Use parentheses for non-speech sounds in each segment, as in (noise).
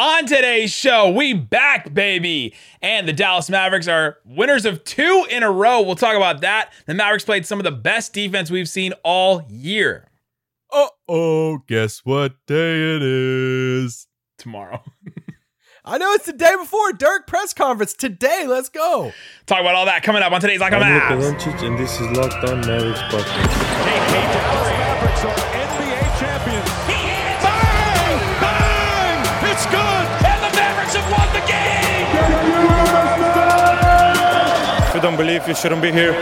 On today's show, we back, baby. And the Dallas Mavericks are winners of two in a row. We'll talk about that. The Mavericks played some of the best defense we've seen all year. Uh oh, guess what day it is? Tomorrow. (laughs) I know it's the day before Dirk press conference. Today, let's go. Talk about all that coming up on today's Locked On I'm Luka Mavs. Doncic, and this is Locked On Mavericks podcast. You don't believe, you shouldn't be here.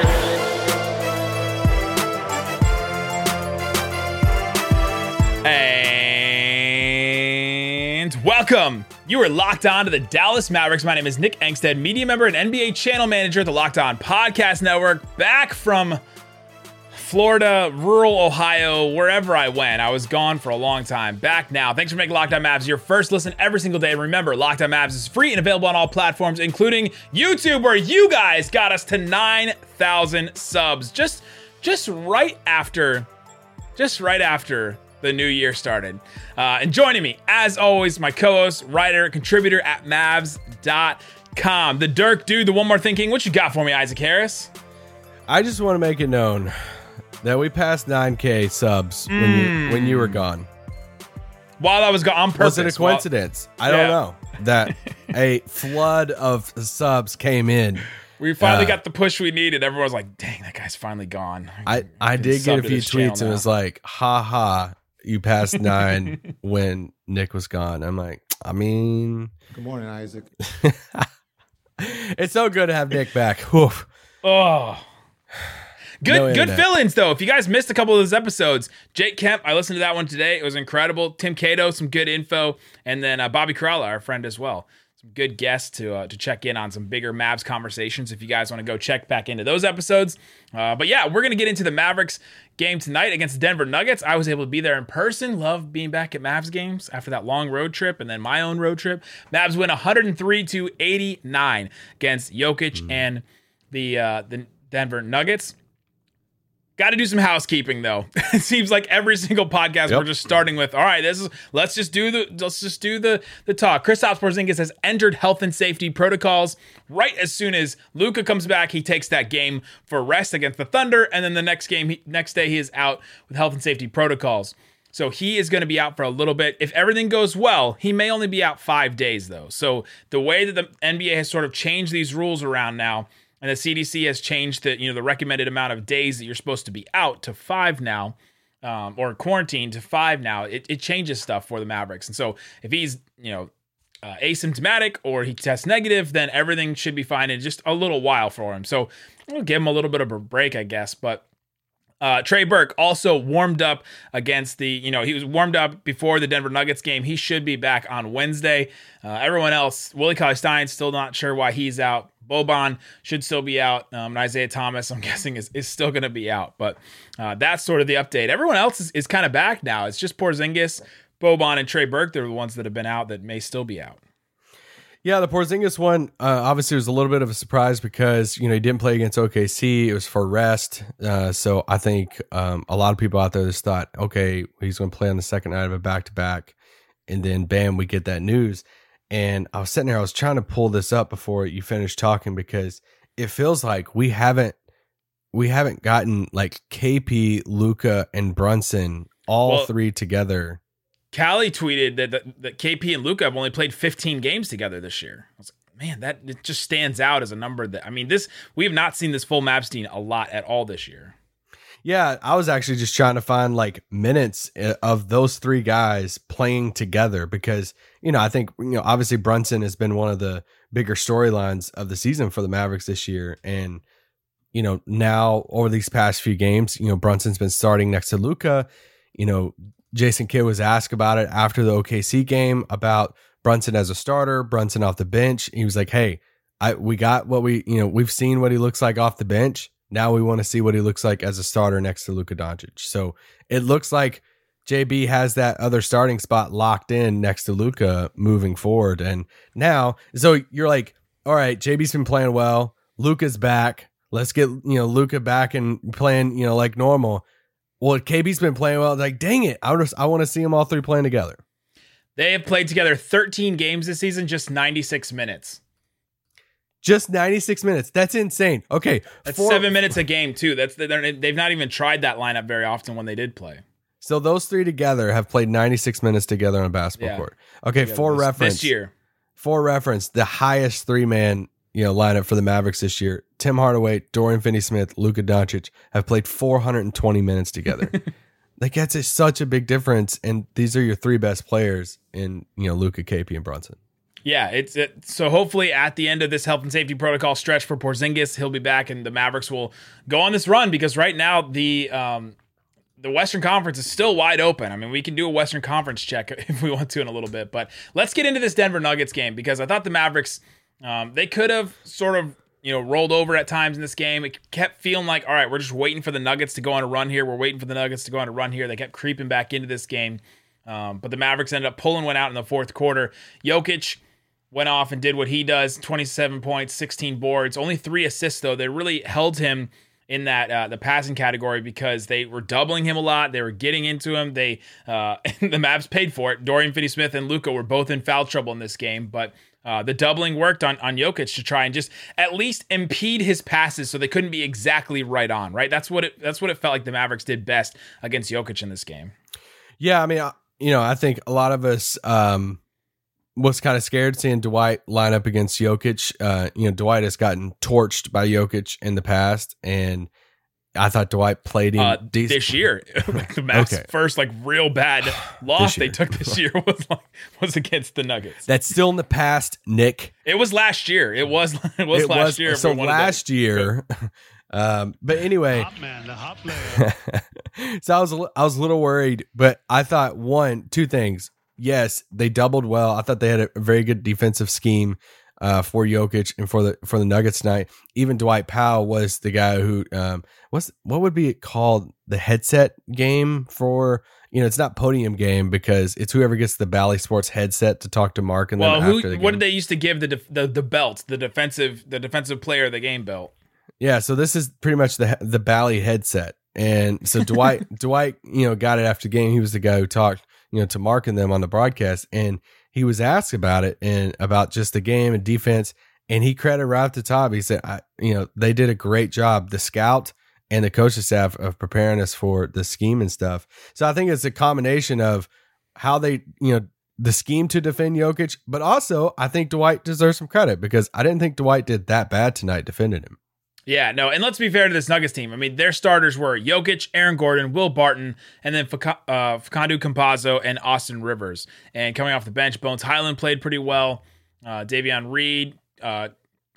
And welcome. You are locked on to the Dallas Mavericks. My name is Nick Angstadt, media member and NBA channel manager at the Locked On Podcast Network. Back from Florida, rural Ohio, wherever I went. I was gone for a long time. Back now. Thanks for making Locked On Mavs your first listen every single day. Remember, Locked On Mavs is free and available on all platforms, including YouTube, where you guys got us to 9,000 subs. Just, just right after, just right after the new year started. Uh, and joining me, as always, my co-host, writer, contributor at Mavs.com. The Dirk dude, the one more thinking. What you got for me, Isaac Harris? I just want to make it known that we passed 9K subs when you when you were gone. While I was gone on purpose. Was it a while- coincidence? I don't Yeah. know. That a flood of subs came in. We finally Uh, got the push we needed. Everyone was like, "Dang, that guy's finally gone." I I can did get a few tweets and it was like, "Ha ha, you passed (laughs) 9 when Nick was gone." I'm like, I mean, Good morning, Isaac. (laughs) it's so good to have Nick back. Whew. Oh. Good No good fill-ins though. If you guys missed a couple of those episodes, Jake Kemp, I listened to that one today. It was incredible. Tim Cato, some good info, and then uh, Bobby Karalla, our friend as well. Some good guests to uh, to check in on some bigger Mavs conversations. If you guys want to go check back into those episodes, uh, but yeah, we're gonna get into the Mavericks game tonight against the Denver Nuggets. I was able to be there in person. Love being back at Mavs games after that long road trip and then my own road trip. Mavs win 103 to 89 against Jokic and the uh, the Denver Nuggets. Got to do some housekeeping though. (laughs) it seems like every single podcast Yep. we're just starting with. All right, this is let's just do the let's just do the the talk. Kristaps Porzingis has entered health and safety protocols right as soon as Luka comes back. He takes that game for rest against the Thunder, and then the next game, he, next day, he is out with health and safety protocols. So he is going to be out for a little bit. If everything goes well, he may only be out five days though. So the way that the NBA has sort of changed these rules around now, and the CDC has changed the you know the recommended amount of days that you're supposed to be out to five now, um, or quarantine to five now. It, it changes stuff for the Mavericks. And so if he's you know uh, asymptomatic or he tests negative, then everything should be fine in just a little while for him. So we'll give him a little bit of a break, I guess. But uh, Trey Burke also warmed up against the, you know, he was warmed up before the Denver Nuggets game. He should be back on Wednesday. Uh, everyone else, Willie Cauley Stein, still not sure why he's out. Boban should still be out. Um, and Isaiah Thomas, I'm (laughs) guessing, is, is still going to be out. But uh, that's sort of the update. Everyone else is, is kind of back now. It's just Porzingis, Boban, and Trey Burke. They're the ones that have been out that may still be out. Yeah, the Porzingis one uh, obviously was a little bit of a surprise because you know he didn't play against OKC. It was for rest, uh, so I think um, a lot of people out there just thought, okay, he's going to play on the second night of a back to back, and then bam, we get that news. And I was sitting there, I was trying to pull this up before you finished talking because it feels like we haven't we haven't gotten like KP, Luka, and Brunson all Well- three together. Callie tweeted that, that, that KP and Luka have only played 15 games together this year. I was like, man, that it just stands out as a number that I mean, this we have not seen this full Mavs team a lot at all this year. Yeah, I was actually just trying to find like minutes uh, of those three guys playing together because, you know, I think, you know, obviously Brunson has been one of the bigger storylines of the season for the Mavericks this year. And, you know, now over these past few games, you know, Brunson's been starting next to Luka. You know, Jason Kidd was asked about it after the OKC game about Brunson as a starter, Brunson off the bench. He was like, "Hey, I we got what we you know we've seen what he looks like off the bench. Now we want to see what he looks like as a starter next to Luka Doncic." So it looks like JB has that other starting spot locked in next to Luka moving forward. And now, so you're like, all right, JB's been playing well. Luka's back. Let's get you know Luka back and playing you know like normal. Well, KB's been playing well. Like, dang it, I just I want to see them all three playing together. They have played together 13 games this season, just 96 minutes. Just 96 minutes. That's insane. Okay. That's four- seven minutes a game too. That's they're- they've not even tried that lineup very often when they did play. So those three together have played 96 minutes together on a basketball Yeah. court. Okay, for This- reference. this year. For reference, the highest three man you know lineup for the Mavericks this year: Tim Hardaway, Dorian Finney-Smith, Luka Doncic have played 420 minutes together. (laughs) like that's a, such a big difference, and these are your three best players in you know Luka, KP, and Brunson. Yeah, it's it, so hopefully at the end of this health and safety protocol stretch for Porzingis, he'll be back and the Mavericks will go on this run because right now the um the Western Conference is still wide open. I mean, we can do a Western Conference check (laughs) if we want to in a little bit, but let's get into this Denver Nuggets game because I thought the Mavericks um, they could have sort of you know rolled over at times in this game. It kept feeling like all right, we're just waiting for the Nuggets to go on a run here. We're waiting for the Nuggets to go on a run here. They kept creeping back into this game. Um, but the Mavericks ended up pulling one out in the fourth quarter. Jokic went off and did what he does 27 points 16 boards only three assists though. They really held him in that uh, the passing category because they were doubling him a lot. They were getting into him. They uh, (laughs) the Mavs paid for it. Dorian Finney-Smith and Luka were both in foul trouble in this game but uh, the doubling worked on on Jokic to try and just at least impede his passes so they couldn't be exactly right on right? That's what it that's what it felt like the Mavericks did best against Jokic in this game. Yeah, I mean, I- you know, I think a lot of us um, was kind of scared seeing Dwight line up against Jokic. Uh, you know, Dwight has gotten torched by Jokic in the past, and I thought Dwight played him uh, decent. this year. (laughs) (laughs) like the Mavs' Okay. first like real bad (sighs) loss they took this year (laughs) was like was against the Nuggets. That's still in the past, Nick. It was last year. It was it was it last was year. so for the- last year. um, but anyway, Hot man, the hot so I was I was a little worried, but I thought one, two things. Yes, they doubled well. I thought they had a very good defensive scheme uh, for Jokic and for the for the Nuggets tonight. Even Dwight Powell was the guy who um, what's what would be called the headset game for you know it's not podium game because it's whoever gets the Bally Sports headset to talk to Mark and Well, then who? after the What did they used to give the def- the the belt, the defensive the defensive player of the game belt? Yeah, so this is pretty much the the Bally headset, and so (laughs) Dwight Dwight you know got it after the game. He was the guy who talked you know to Mark and them on the broadcast, and he was asked about it and about just the game and defense, and he credited right at the top. He said, I, you know, they did a great job, the scout and the coaching staff of preparing us for the scheme and stuff. So I think it's a combination of how they you know the scheme to defend Jokic, but also I think Dwight deserves some credit because I didn't think Dwight did that bad tonight defending him. Yeah, no, and let's be fair to this Nuggets team. I mean, their starters were Jokic, Aaron Gordon, Will Barton, and then Fac- uh, Campazzo and Austin Rivers. And coming off the bench, Bones Hyland played pretty well. Uh, Davon Reed, uh,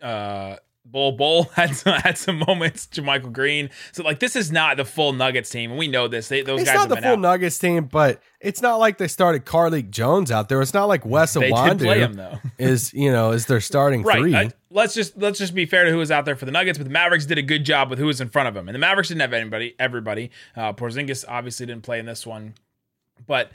uh, Bol Bol (laughs) had some, had some moments. JaMychal Green. So like, this is not the full Nuggets team, and we know this. They, those It's guys not the full out. Nuggets team, but it's not like they started Carlik Jones out there. It's not like Wes They did play him Iwundu though. is you know is their starting (laughs) Right. three. I- let's just let's just be fair to who was out there for the Nuggets, but the Mavericks did a good job with who was in front of them, and the Mavericks didn't have anybody. Everybody. Uh, Porzingis obviously didn't play in this one, but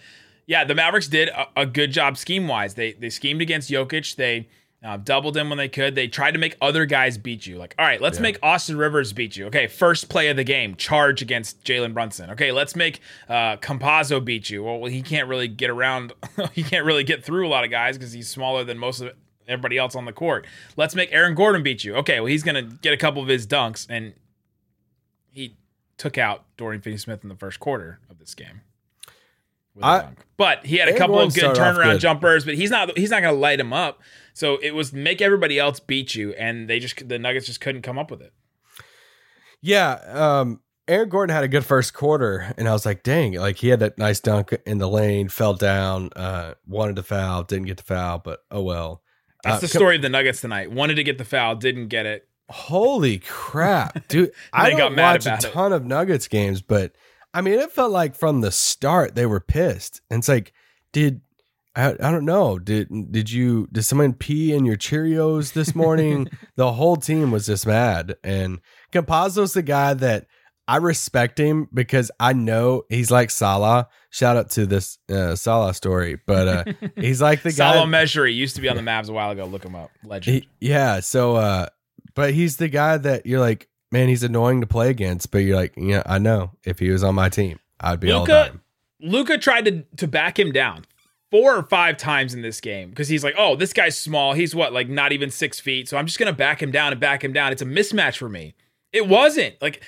yeah, the Mavericks did a, a good job scheme wise. They they schemed against Jokic. They uh, doubled him when they could. They tried to make other guys beat you. Like, all right, let's make Austin Rivers beat you. Okay, first play of the game, charge against Jalen Brunson. Okay, let's make uh, Campazzo beat you. Well, he can't really get around. (laughs) he can't really get through a lot of guys because he's smaller than most of everybody else on the court. Let's make Aaron Gordon beat you. Okay, well, he's gonna get a couple of his dunks, and he took out Dorian Finney-Smith in the first quarter of this game. I- but he had a couple of good turnaround good. jumpers, but he's not he's not going to light him up. So it was make everybody else beat you, and they just the Nuggets just couldn't come up with it. yeah, um, Aaron Gordon had a good first quarter, and I was like, dang, like he had that nice dunk in the lane, fell down, uh, wanted to foul, didn't get the foul, but oh well. That's Uh, the story of the Nuggets tonight. Wanted to get the foul, didn't get it. Holy crap, (laughs) dude! I don't got mad watch a about it. ton of Nuggets games, but I mean, it felt like from the start they were pissed. And it's like, did I, I don't know. Did did you did someone pee in your Cheerios this morning? (laughs) the whole team was just mad. And Campazzo's the guy that I respect him because I know he's like Salah. Shout out to this uh, Salah story, but uh, (laughs) he's like the guy. Salah Mejri. He used to be on the Mavs a while ago. Look him up. Legend. He- yeah. So, uh, but he's the guy that you're like, man, he's annoying to play against. But you're like, yeah, I know. If he was on my team, I'd be all Luka time. Luka tried to to back him down four or five times in this game because he's like, oh, this guy's small. He's what, like not even six feet. So I'm just gonna back him down and back him down. It's a mismatch for me. It wasn't like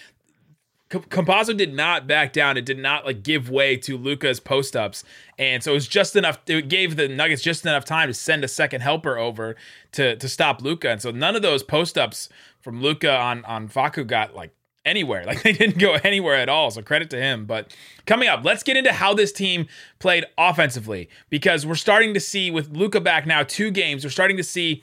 C- Campazzo did not back down. It did not like give way to Luka's post ups, and so it was just enough. It gave the Nuggets just enough time to send a second helper over to to stop Luka, and so none of those post ups from Luka on on Facu got like anywhere. (laughs) Like they didn't go anywhere at all. So credit to him. But coming up, let's get into how this team played offensively because we're starting to see with Luka back now two games. We're starting to see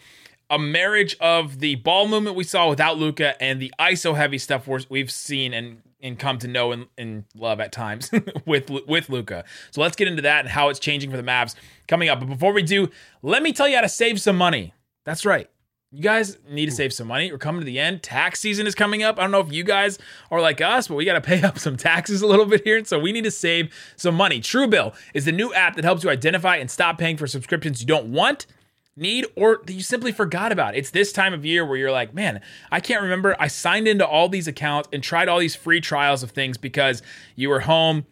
a marriage of the ball movement we saw without Luka and the ISO heavy stuff we've seen and and come to know and, and love at times (laughs) with with Luka. So let's get into that and how it's changing for the Mavs coming up. But before we do, let me tell you how to save some money. That's right. You guys need to save some money. We're coming to the end. Tax season is coming up. I don't know if you guys are like us, but we got to (laughs) pay up some taxes a little bit here. So we need to save some money. Truebill is the new app that helps you identify and stop paying for subscriptions you don't want need or that you simply forgot about. It's this time of year where you're like, man, I can't remember. I signed into all these accounts and tried all these free trials of things because you were home.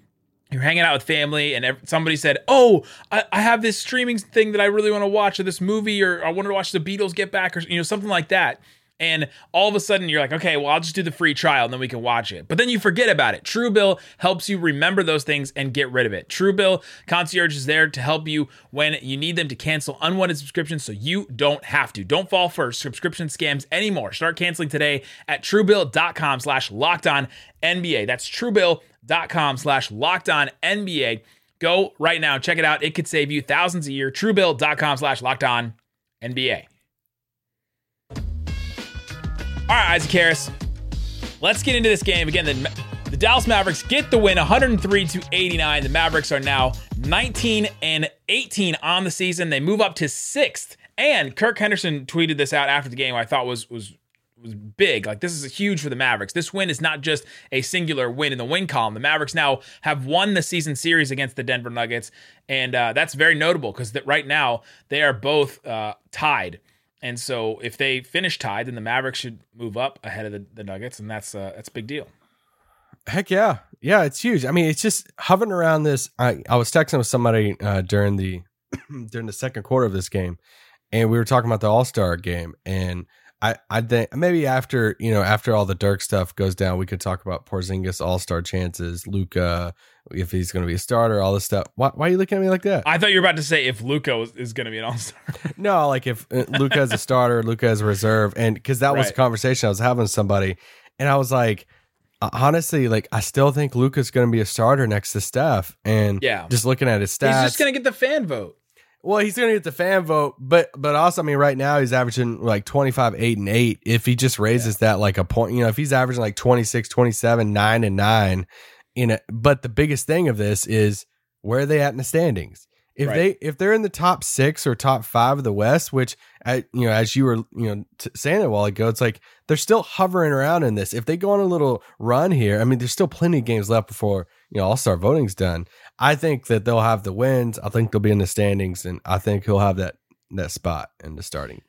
You're hanging out with family, and somebody said, "Oh, I, I have this streaming thing that I really want to watch, or this movie, or I want to watch the Beatles get back, or you know something like that." And all of a sudden you're like, okay, well, I'll just do the free trial and then we can watch it. But then you forget about it. Truebill helps you remember those things and get rid of it. Truebill Concierge is there to help you when you need them to cancel unwanted subscriptions so you don't have to. Don't fall for subscription scams anymore. Start canceling today at truebill.com slash locked on NBA. That's truebill.com slash locked on NBA. Go right now. Check it out. It could save you thousands a year. Truebill.com slash locked on NBA. All right, Isaac Harris. Let's get into this game again. The, the Dallas Mavericks get the win, 103 to 89. The Mavericks are now 19 and 18 on the season. They move up to sixth. And Kirk Henderson tweeted this out after the game. I thought was was was big. Like this is huge for the Mavericks. This win is not just a singular win in the win column. The Mavericks now have won the season series against the Denver Nuggets, and uh, that's very notable because that right now they are both uh, tied and so if they finish tied, then the Mavericks should move up ahead of the, the Nuggets, and that's uh, that's a big deal. Heck yeah, yeah, it's huge. I mean, it's just hovering around this. I I was texting with somebody uh, during the (clears throat) during the second quarter of this game, and we were talking about the All Star game, and I I think maybe after you know after all the Dirk stuff goes down, we could talk about Porzingis All Star chances, Luka, if he's going to be a starter, all this stuff. Why, why are you looking at me like that? I thought you were about to say if Luka is, is going to be an All Star. (laughs) no, like if uh, Luka is a starter, Luka is a reserve, and because that was right. a conversation I was having with somebody, and I was like, honestly, like I still think Luka's going to be a starter next to Steph, and yeah, just looking at his stats, he's just going to get the fan vote. Well, he's going to get the fan vote, but but also, I mean, right now he's averaging like 25, 8, and 8. If he just raises yeah. that like a point, you know, if he's averaging like 26, 27, 9, and 9, in it. But the biggest thing of this is where are they at in the standings? If right. they if they're in the top six or top five of the West, which I, you know, as you were you know t- saying a while ago, it's like they're still hovering around in this. If they go on a little run here, I mean, there's still plenty of games left before you know All Star voting's done. I think that they'll have the wins. I think they'll be in the standings, and I think he'll have that that spot in the starting.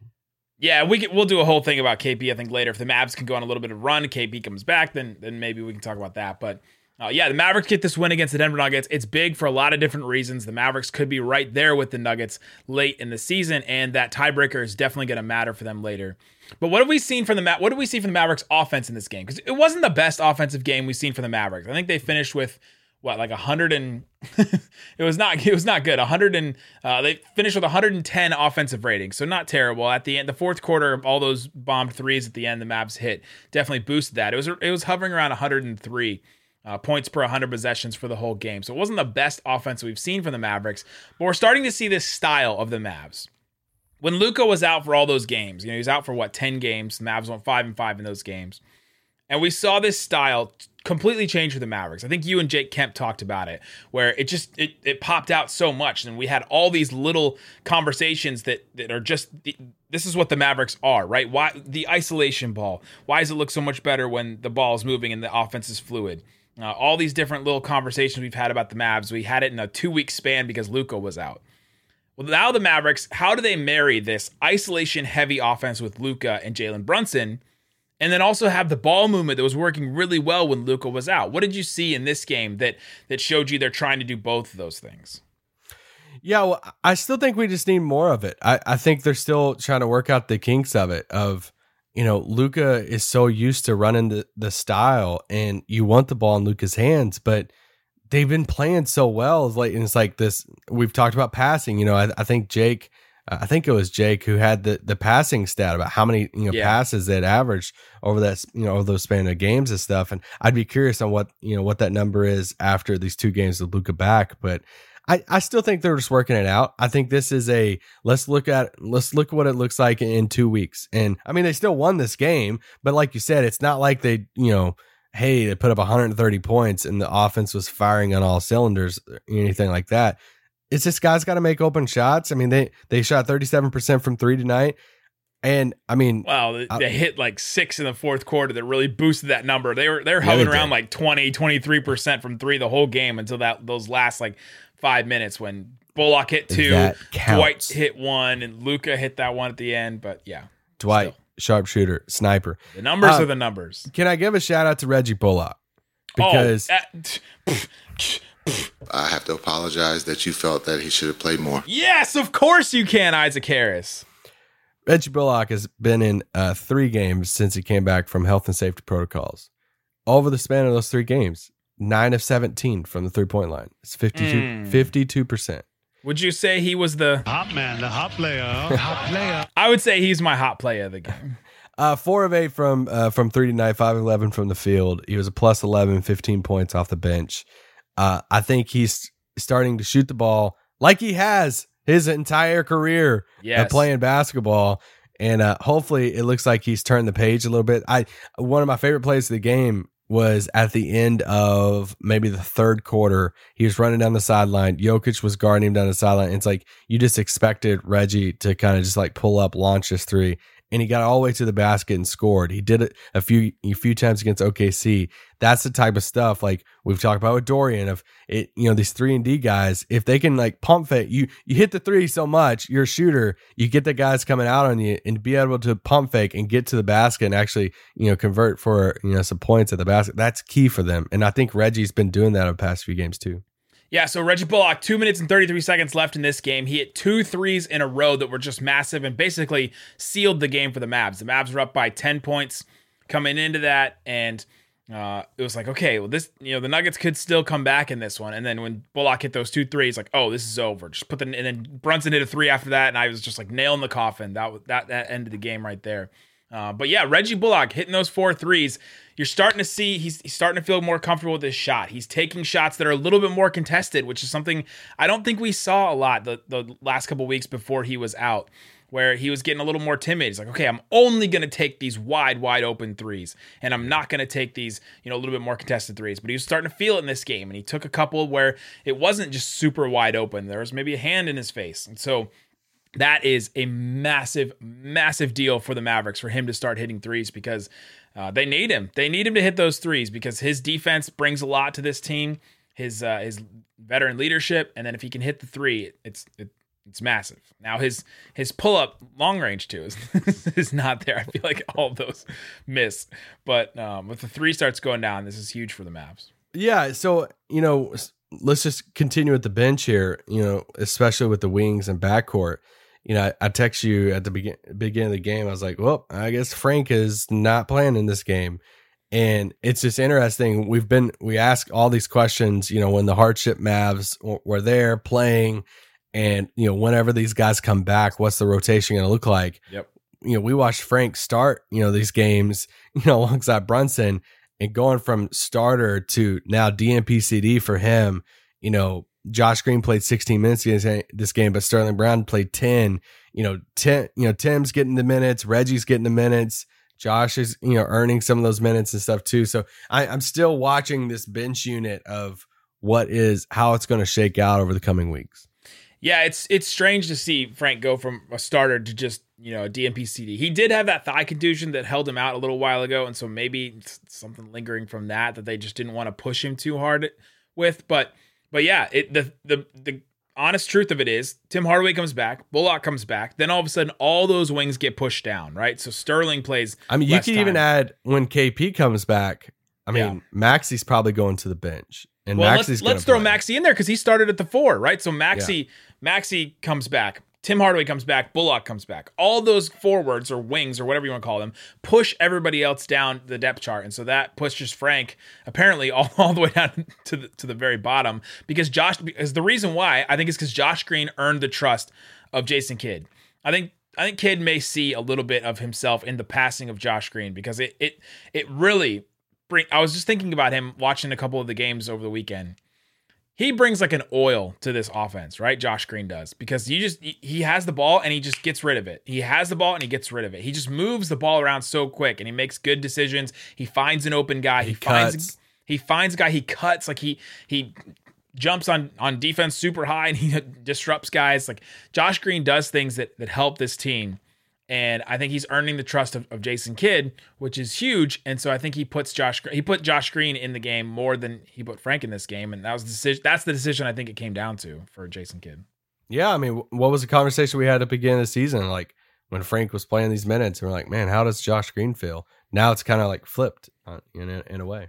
Yeah, we can, we'll do a whole thing about KP. I think later, if the Mavs can go on a little bit of run, KP comes back, then then maybe we can talk about that. But uh, yeah, the Mavericks get this win against the Denver Nuggets. It's big for a lot of different reasons. The Mavericks could be right there with the Nuggets late in the season, and that tiebreaker is definitely going to matter for them later. But what have we seen from the Ma- what do we see from the Mavericks offense in this game? Because it wasn't the best offensive game we've seen from the Mavericks. I think they finished with what like a hundred and (laughs) it was not it was not good. Hundred and uh, they finished with 110 offensive rating, so not terrible. At the end, the fourth quarter, of all those bombed threes at the end, the Mavs hit definitely boosted that. It was it was hovering around 103 uh, points per 100 possessions for the whole game. So it wasn't the best offense we've seen from the Mavericks, but we're starting to see this style of the Mavs. When Luka was out for all those games, you know, he was out for what 10 games. The Mavs went five and five in those games, and we saw this style completely change for the Mavericks. I think you and Jake Kemp talked about it, where it just it, it popped out so much, and we had all these little conversations that that are just this is what the Mavericks are, right? Why the isolation ball? Why does it look so much better when the ball is moving and the offense is fluid? Uh, all these different little conversations we've had about the Mavs. We had it in a two week span because Luka was out. Well, now the Mavericks, how do they marry this isolation heavy offense with Luka and Jalen Brunson? And then also have the ball movement that was working really well when Luka was out. What did you see in this game that that showed you they're trying to do both of those things? Yeah, well, I still think we just need more of it. I, I think they're still trying to work out the kinks of it. Of you know, Luka is so used to running the, the style, and you want the ball in Luka's hands, but they've been playing so well. It's like and it's like this. We've talked about passing. You know, I, I think Jake, uh, I think it was Jake who had the the passing stat about how many you know Yeah. passes they'd averaged over that you know over those span of games and stuff. And I'd be curious on what you know what that number is after these two games with Luka back, but. I, I still think they're just working it out. I think this is a let's look at let's look what it looks like in two weeks. And I mean they still won this game, but like you said, it's not like they you know hey they put up 130 points and the offense was firing on all cylinders or anything like that. It's just guys got to make open shots. I mean they they shot 37 percent from three tonight, and I mean Wow, they, they hit like six in the fourth quarter that really boosted that number. They were they were Yeah, hovering they around like 20, 23% from three the whole game until that those last like five minutes when Bullock hit two, That Dwight hit one, and Luka hit that one at the end. But yeah, Dwight sharpshooter sniper. the numbers Uh, are the numbers. Can I give a shout out to Reggie Bullock because oh, uh, (laughs) I have to apologize that you felt that he should have played more. yes, of course you can, Isaac Harris. Reggie Bullock has been in uh, three games since he came back from health and safety protocols. Over the span of those three games, nine of 17 from the three point line. It's 52, Mm. 52%. Would you say he was the? Hot man, the hot player, hot player. I would say he's my hot player of the game. (laughs) Uh, four of eight from uh, from three tonight, five of 11 from the field. He was a plus 11, 15 points off the bench. Uh, I think he's starting to shoot the ball like he has his entire career Yes. of playing basketball. And uh, hopefully, it looks like he's turned the page a little bit. I one of my favorite plays of the game was at the end of maybe the third quarter. He was running down the sideline. Jokic was guarding him down the sideline. It's like you just expected Reggie to kind of just like pull up, launch this three, and he got all the way to the basket and scored. He did it a few a few times against OKC. That's the type of stuff like we've talked about with Dorian of it. You know these three and D guys, if they can like pump fake, you you hit the three so much, you're a shooter. You get the guys coming out on you and be able to pump fake and get to the basket and actually you know convert for you know some points at the basket. That's key for them, and I think Reggie's been doing that over the past few games too. Yeah, so Reggie Bullock, two minutes and 33 seconds left in this game. He hit two threes in a row that were just massive and basically sealed the game for the Mavs. The Mavs were up by 10 points coming into that, and uh, it was like, okay, well, this, you know, the Nuggets could still come back in this one. And then when Bullock hit those two threes, like, oh, this is over. Just put the, and then Brunson hit a three after that, and I was just like nailing the coffin. That that, that ended the game right there. Uh, but yeah, Reggie Bullock hitting those four threes. You're starting to see he's, he's starting to feel more comfortable with his shot. He's taking shots that are a little bit more contested, which is something I don't think we saw a lot the, the last couple weeks before he was out, where he was getting a little more timid. He's like, okay, I'm only going to take these wide, wide open threes, and I'm not going to take these, you know, a little bit more contested threes. But he was starting to feel it in this game, and he took a couple where it wasn't just super wide open. There was maybe a hand in his face, and so that is a massive, massive deal for the Mavericks for him to start hitting threes because uh, they need him. They need him to hit those threes because his defense brings a lot to this team. His uh, his veteran leadership, and then if he can hit the three, it's it, it's massive. Now his his pull up long range too is (laughs) is not there. I feel like all those miss, but um, if the three starts going down, this is huge for the Mavs. Yeah, so you know, let's just continue with the bench here. You know, especially with the wings and backcourt. You know, I, I text you at the begin, beginning of the game. I was like, "Well, I guess Frank is not playing in this game," and it's just interesting. We've been we ask all these questions. You know, when the hardship Mavs w- were there playing, and you know, whenever these guys come back, what's the rotation going to look like? Yep. you know, we watched Frank start, you know, these games, (laughs) you know, alongside Brunson and going from starter to now DNPCD for him, you know, Josh Green played 16 minutes this game, but Sterling Brown played 10. You know, 10, you know, Tim's getting the minutes, Reggie's getting the minutes. Josh is, you know, earning some of those minutes and stuff too. So I, I'm still watching this bench unit of what is how it's going to shake out over the coming weeks. Yeah, it's it's strange to see Frank go from a starter to just you know a DNP CD. He did have that thigh contusion that held him out a little while ago, and so maybe something lingering from that that they just didn't want to push him too hard with. But but yeah, it the the the honest truth of it is Tim Hardaway comes back, Bullock comes back, then all of a sudden all those wings get pushed down, right? So Sterling plays. I mean, you could even add when KP comes back. I mean, Maxi's probably going to the bench, and Well, Maxi's let's, let's throw play. Maxi in there because he started at the four, right? So Maxi Maxi comes back. Tim Hardaway comes back, Bullock comes back. All those forwards or wings or whatever you want to call them push everybody else down the depth chart, and so that pushes Frank apparently (laughs) all, all the way down to the to the very bottom because Josh is the reason why I think it's because Josh Green earned the trust of Jason Kidd. I think I think Kidd may see a little bit of himself in the passing of Josh Green because it it it really bring. I was just thinking about him watching a couple of the games over the weekend he brings like an oil to this offense, right? Josh Green does because he just he has the ball and he just gets rid of it. He has the ball and he gets rid of it. He just moves the ball around so quick and he makes good decisions. He finds an open guy. He, He finds he finds a guy. He cuts like he he jumps on on defense super high and he (laughs) disrupts guys. Like Josh Green does things that that help this team. And I think he's earning the trust of, of Jason Kidd, which is huge. And so I think he puts Josh he put Josh Green in the game more than he put Frank in this game. And that was the decision. That's the decision I think it came down to for Jason Kidd. Yeah, I mean, what was the conversation we had at the beginning of the season? Like when Frank was playing these minutes, and we're like, man, how does Josh Green feel? Now it's kind of like flipped uh, in a, in a way.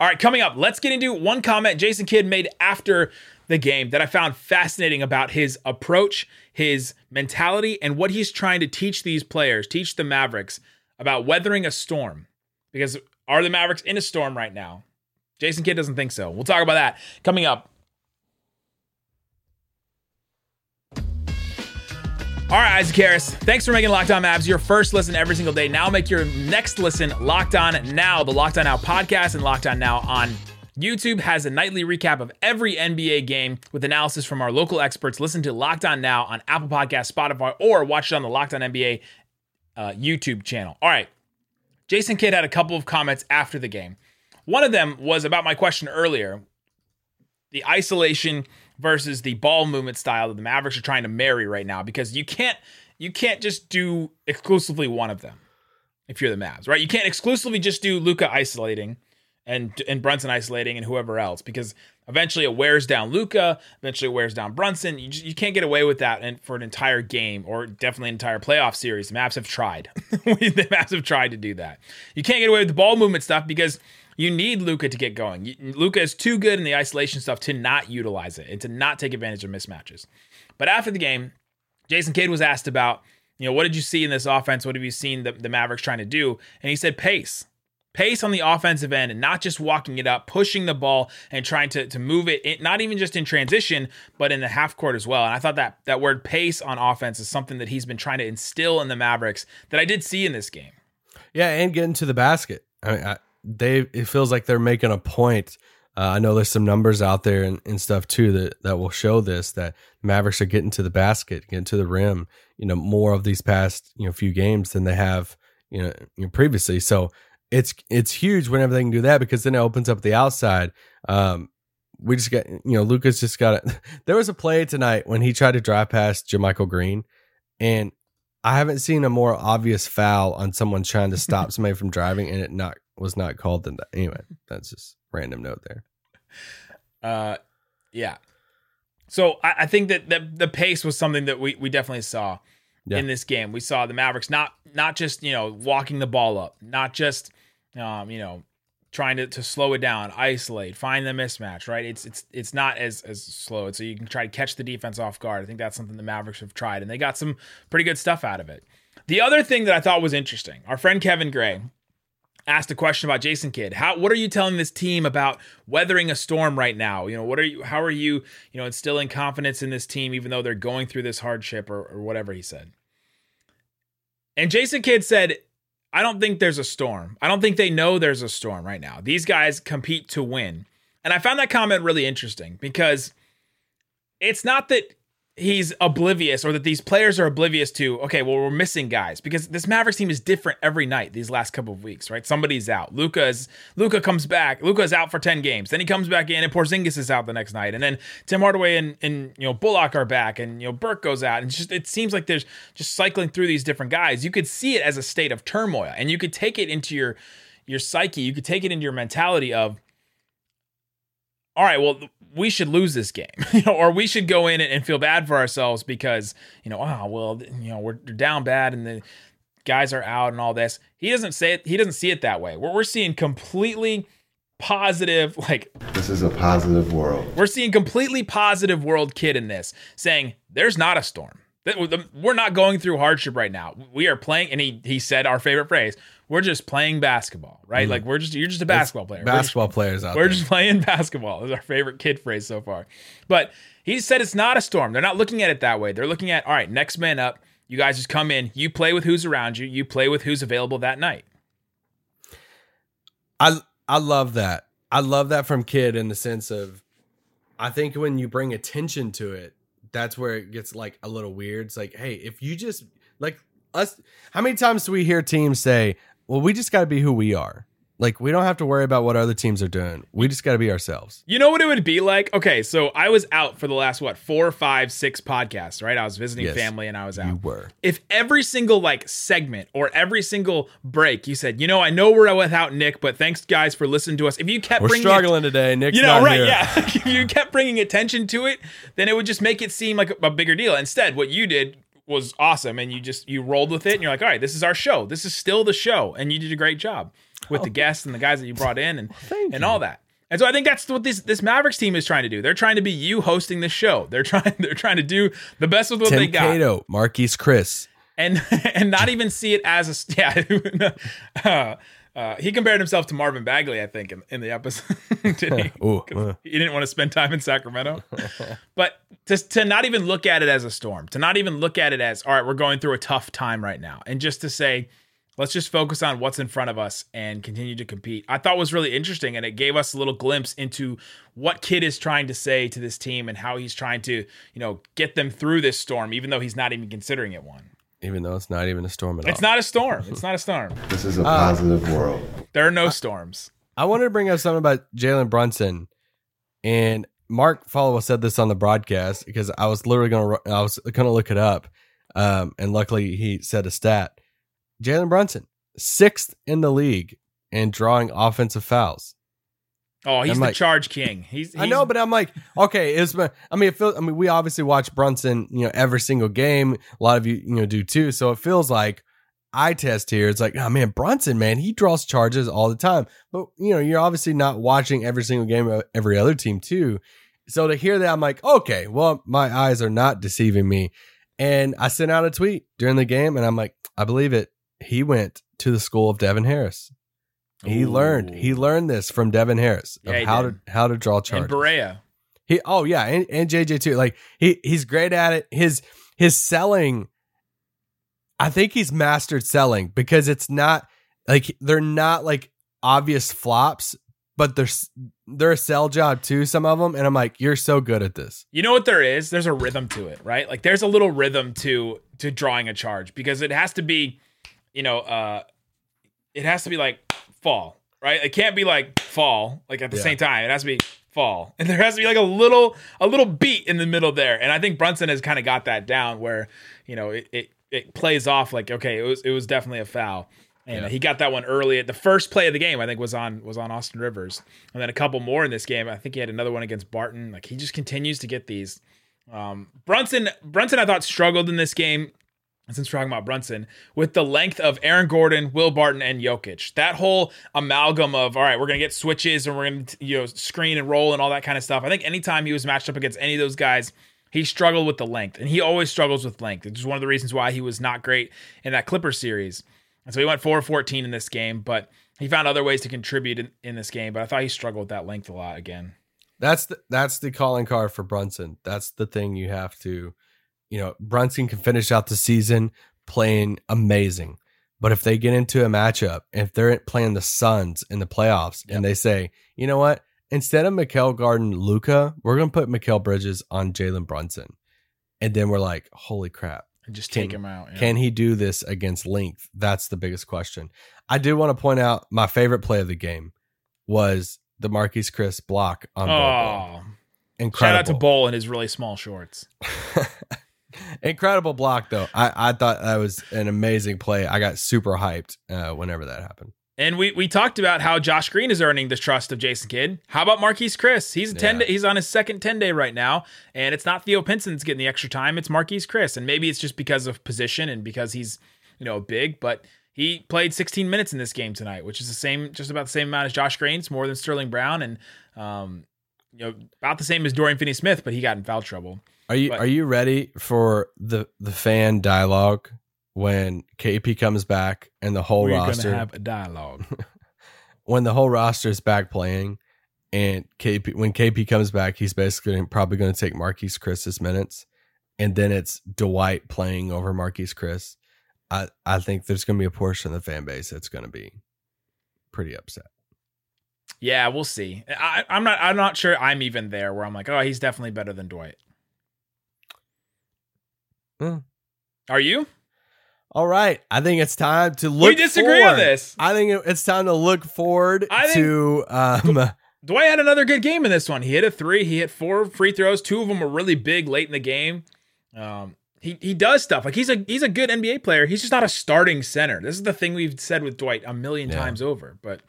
All right, coming up, let's get into one comment Jason Kidd made after the game that I found fascinating about his approach, his mentality, and what he's trying to teach these players, teach the Mavericks about weathering a storm. Because are the Mavericks in a storm right now? Jason Kidd doesn't think so. We'll talk about that coming up. All right, Isaac Harris. Thanks for making Locked On Mavs your first listen every single day. Now make your next listen Locked On Now. The Locked On Now podcast and Locked On Now on YouTube has a nightly recap of every NBA game with analysis from our local experts. Listen to Locked On Now on Apple Podcasts, Spotify, or watch it on the Locked On NBA uh, YouTube channel. All right, Jason Kidd had a couple of comments after the game. One of them was about my question earlier the isolation versus the ball movement style that the Mavericks are trying to marry right now because you can't you can't just do exclusively one of them if you're the Mavs, right? You can't exclusively just do Luka isolating and and Brunson isolating and whoever else because eventually it wears down Luka, eventually it wears down Brunson. You just, you can't get away with that and for an entire game or definitely an entire playoff series. The Mavs have tried. (laughs) the Mavs have tried to do that. You can't get away with the ball movement stuff because you need Luka to get going. Luka is too good in the isolation stuff to not utilize it and to not take advantage of mismatches. But after the game, Jason Kidd was asked about, you know, what did you see in this offense? What have you seen the, the Mavericks trying to do? And he said pace. Pace on the offensive end and not just walking it up, pushing the ball and trying to, to move it, in, not even just in transition, but in the half court as well. And I thought that that word pace on offense is something that he's been trying to instill in the Mavericks that I did see in this game. Yeah, and getting to the basket. I mean, I, they it feels like they're making a point. Uh, I know there's some numbers out there and, and stuff too that that will show this that Mavericks are getting to the basket, getting to the rim. You know, more of these past you know few games than they have you know, you know previously. So it's it's huge whenever they can do that because then it opens up the outside. Um, we just got you know Lucas just got it. (laughs) There was a play tonight when he tried to drive past JaMychal Green, and I haven't seen a more obvious foul on someone trying to (laughs) stop somebody from driving, and it not was not called than that. Anyway, that's just random note there. Uh, yeah. So I, I think that the, the pace was something that we, we definitely saw Yeah. in this game. We saw the Mavericks not not just you know walking the ball up, not just um, you know trying to, to slow it down, isolate, find the mismatch. Right? It's it's it's not as as slow. So you can try to catch the defense off guard. I think that's something the Mavericks have tried, and they got some pretty good stuff out of it. The other thing that I thought was interesting, our friend Kevin Gray asked a question about Jason Kidd. How what are you telling this team about weathering a storm right now? You know, what are you how are you, you know, instilling confidence in this team even though they're going through this hardship or, or whatever he said. And Jason Kidd said, I don't think there's a storm. I don't think they know there's a storm right now. These guys compete to win. And I found that comment really interesting because it's not that he's oblivious or that these players are oblivious to okay well we're missing guys because this mavericks team is different every night these last couple of weeks right? Somebody's out. Luka's luka comes back. Luka's out for 10 games. Then he comes back in and porzingis is out the next night. And then tim hardaway and, and you know bullock are back and you know burke goes out. And just it seems like there's just cycling through these different guys. You could see it as a state of turmoil and you could take it into your your psyche. You could take it into your mentality of all right, well, we should lose this game, (laughs) you know, or we should go in and feel bad for ourselves because, you know, oh, well, you know, we're down bad and the guys are out and all this. He doesn't say it, he doesn't see it that way. We're, we're seeing completely positive, (laughs) like This is a positive world. we're seeing completely positive world Kidd in this, saying there's not a storm. We're not going through hardship right now. We are playing, and he he said our favorite phrase: "We're just playing basketball, right? Mm-hmm. Like we're just you're just a basketball player. We're just- Basketball players out we're there. just playing (laughs) basketball. Is our favorite Kidd phrase so far. But he said it's not a storm. They're not looking at it that way. They're looking at all right, next man up. You guys just come in. You play with who's around you. You play with who's available that night. I I love that. I love that from Kidd in the sense of I think when you bring attention to it, that's where it gets like a little weird. It's like, hey, if you just like us how many times do we hear teams say, Well, we just gotta be who we are? Like we don't have to worry about what other teams are doing. We just gotta be ourselves. You know what it would be like? Okay, so I was out for the last what four, five, six podcasts, right? I was visiting Yes, family and I was out. You were. if every single like segment or every single break you said, you know, I know we're without Nick, but thanks guys for listening to us. If you kept We're bringing struggling today. Nick's you know, right? here. Yeah. (laughs) if you kept bringing attention to it, then it would just make it seem like a, a bigger deal. Instead, what you did was awesome, and you just you rolled with it, and you're like, all right, this is our show. This is still the show, and you did a great job with the guests and the guys that you brought in, and and all that. And so I think that's what this this Mavericks team is trying to do. They're trying to be you hosting the show. They're trying (laughs) they're trying to do the best with what they Tim got Cato, Marquese Chriss. and (laughs) and not even see it as a (laughs) yeah. uh, uh, he compared himself to Marvin Bagley, I think, in, in the episode. (laughs) Didn't he? (laughs) Ooh, (laughs) uh. he didn't want to spend time in Sacramento. but to to not even look at it as a storm, to not even look at it as all right, we're going through a tough time right now, and just to say. Let's just focus on what's in front of us and continue to compete. I thought was really interesting, and it gave us a little glimpse into what Kidd is trying to say to this team and how he's trying to, you know, get them through this storm, even though he's not even considering it one. Even though it's not even a storm at all. It's not a storm. It's not a storm. (laughs) This is a positive world. There are no storms. I wanted to bring up something about Jalen Brunson, and Mark Followill said this on the broadcast because I was literally gonna I was gonna look it up, um, and luckily he said a stat. Jalen Brunson sixth in the league in drawing offensive fouls. Oh, he's I'm the like- charge king. He's, I know, but I'm like, okay, it's I mean, it feels. I mean, we obviously watch Brunson, you know, every single game. A lot of you, you know, do too. So it feels like eye test here. It's like, oh man, Brunson, man, he draws charges all the time. But you know, you're obviously not watching every single game of every other team too. So to hear that, I'm like, okay, well, my eyes are not deceiving me. And I sent out a tweet during the game, and I'm like, I believe it. He went to the school of Devin Harris. He Ooh. learned. He learned this from Devin Harris of Yeah, how did. to how to draw charge. and. Barea. He oh yeah, and, and JJ too. Like he he's great at it. His his selling, I think he's mastered selling because it's not like they're not like obvious flops, but they're they're a sell job too. Some of them, and I'm like, you're so good at this. You know what there is? There's a rhythm to it, right? Like there's a little rhythm to to drawing a charge because it has to be, you know, uh it has to be like fall, right? It can't be like fall like at the Yeah. same time. It has to be fall. And there has to be like a little a little beat in the middle there. And I think Brunson has kind of got that down where, you know, it it it plays off like okay, it was it was definitely a foul. And Yeah. he got that one early at the first play of the game. I think was on was on Austin Rivers, and then a couple more in this game. I think he had another one against Barton. Like he just continues to get these. Um, Brunson Brunson I thought struggled in this game. Since we're talking about Brunson, with the length of Aaron Gordon, Will Barton, and Jokic, that whole amalgam of all right, we're gonna get switches and we're gonna you know screen and roll and all that kind of stuff. I think anytime he was matched up against any of those guys, he struggled with the length, and he always struggles with length. It's just one of the reasons why he was not great in that Clipper series. And so he went 4 14 in this game, but he found other ways to contribute in, in this game. But I thought he struggled with that length a lot again. That's the that's the calling card for Brunson. That's the thing you have to, you know, Brunson can finish out the season playing amazing. But if they get into a matchup, if they're playing the Suns in the playoffs and they say, you know what, instead of Mikal Garden Luka, we're gonna put Mikal Bridges on Jalen Brunson. And then we're like, holy crap. And just Can- take him out. yeah. Can he do this against length? That's the biggest question. I do want to point out my favorite play of the game was the Marquese Chriss block on. Oh, Incredible. shout out to Bol in his really small shorts. (laughs) Incredible block though. I, I thought that was an amazing play. I got super hyped uh, whenever that happened. And we we talked about how Josh Green is earning the trust of Jason Kidd. How about Marquese Chriss? He's a ten. Yeah. Day, he's on his second ten day right now, and it's not Theo Pinson's getting the extra time. It's Marquese Chriss, and maybe it's just because of position and because he's you know big, but. He played 16 minutes in this game tonight, which is the same, just about the same amount as Josh Grains, more than Sterling Brown, and um, you know, about the same as Dorian Finney-Smith, but he got in foul trouble. Are you But- are you ready for the the fan dialogue when KP comes back and the whole We're roster gonna have a dialogue. (laughs) when the whole roster is back playing and KP when KP comes back, he's basically probably going to take Marquese Chriss's minutes, and then it's Dwight playing over Marquese Chriss. I I think there's going to be a portion of the fan base that's going to be pretty upset. yeah, we'll see. I, I'm not. I'm not sure. I'm even there where I'm like, oh, he's definitely better than Dwight. Hmm. Are you? All right, I think it's time to look. we disagree on forward. this. I think it's time to look forward I think- to um. Dwight had another good game in this one. He hit a three. He hit four free throws. Two of them were really big late in the game. Um, he he does stuff like he's a he's a good NBA player. He's just not a starting center. This is the thing we've said with Dwight a million Yeah. times over. But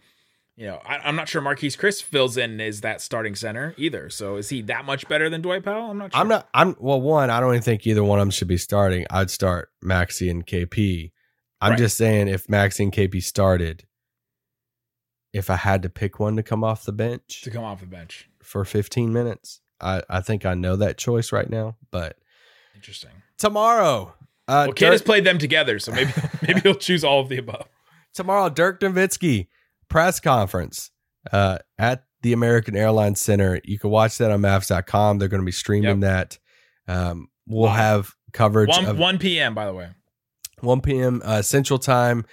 you know, I, I'm not sure Marquese Chriss fills in as that starting center either. So is he that much better than Dwight Powell? I'm not. Sure. I'm not. I'm well. One, I don't even think either one of them should be starting. I'd start Maxi and KP. I'm Right. just saying, if Maxi and KP started, if I had to pick one to come off the bench to come off the bench. for 15 minutes, I I think I know that choice right now. But Interesting. tomorrow, uh, Well, has Dirk, played them together, so maybe (laughs) maybe he'll choose all of the above. tomorrow, Dirk Nowitzki press conference uh, at the American Airlines Center. You can watch that on Mavs.com. They're going to be streaming that. Um, we'll Live. have coverage One of one p.m. By the way. 1 p.m. Uh, Central Time.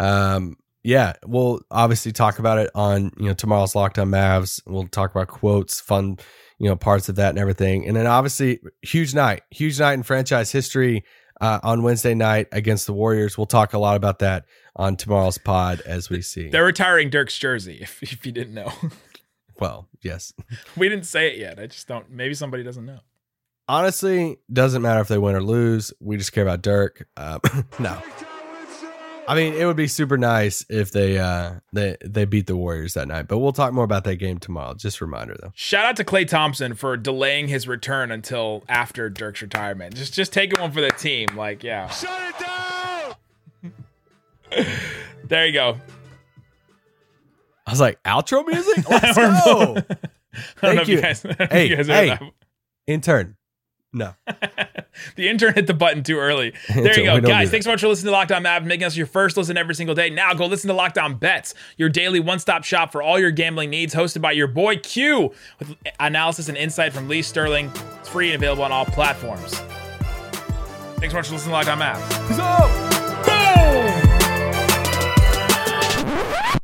Um, yeah, we'll obviously talk about it on you know tomorrow's Lockdown Mavs. We'll talk about quotes, fun you know parts of that and everything, and then obviously huge night, huge night in franchise history uh, on Wednesday night against the Warriors. We'll talk a lot about that on tomorrow's pod as we see. They're retiring Dirk's jersey. (laughs) If if you didn't know. (laughs) well, yes, We didn't say it yet. I just don't. Maybe somebody doesn't know. honestly, doesn't matter if they win or lose. We just care about Dirk. Uh, (laughs) no. I mean, it would be super nice if they uh they they beat the Warriors that night. But we'll talk more about that game tomorrow. Just a reminder though. Shout out to Klay Thompson for delaying his return until after Dirk's retirement. Just just taking one for the team. Like, yeah. Shut it down! (laughs) There you go. I was like, outro music? (laughs) Let's go. I don't know Thank if you you. guys, I don't know if Hey, you hey. Intern. No. (laughs) The intern hit the button too early. There Intern, you go, guys. Thanks so much for listening to Lockdown Mavs, making us your first listen every single day. Now go listen to Lockdown Bets, your daily one-stop shop for all your gambling needs, hosted by your boy Q, with analysis and insight from Lee Sterling. It's free and available on all platforms. Thanks so much for listening to Lockdown Mavs. Peace out.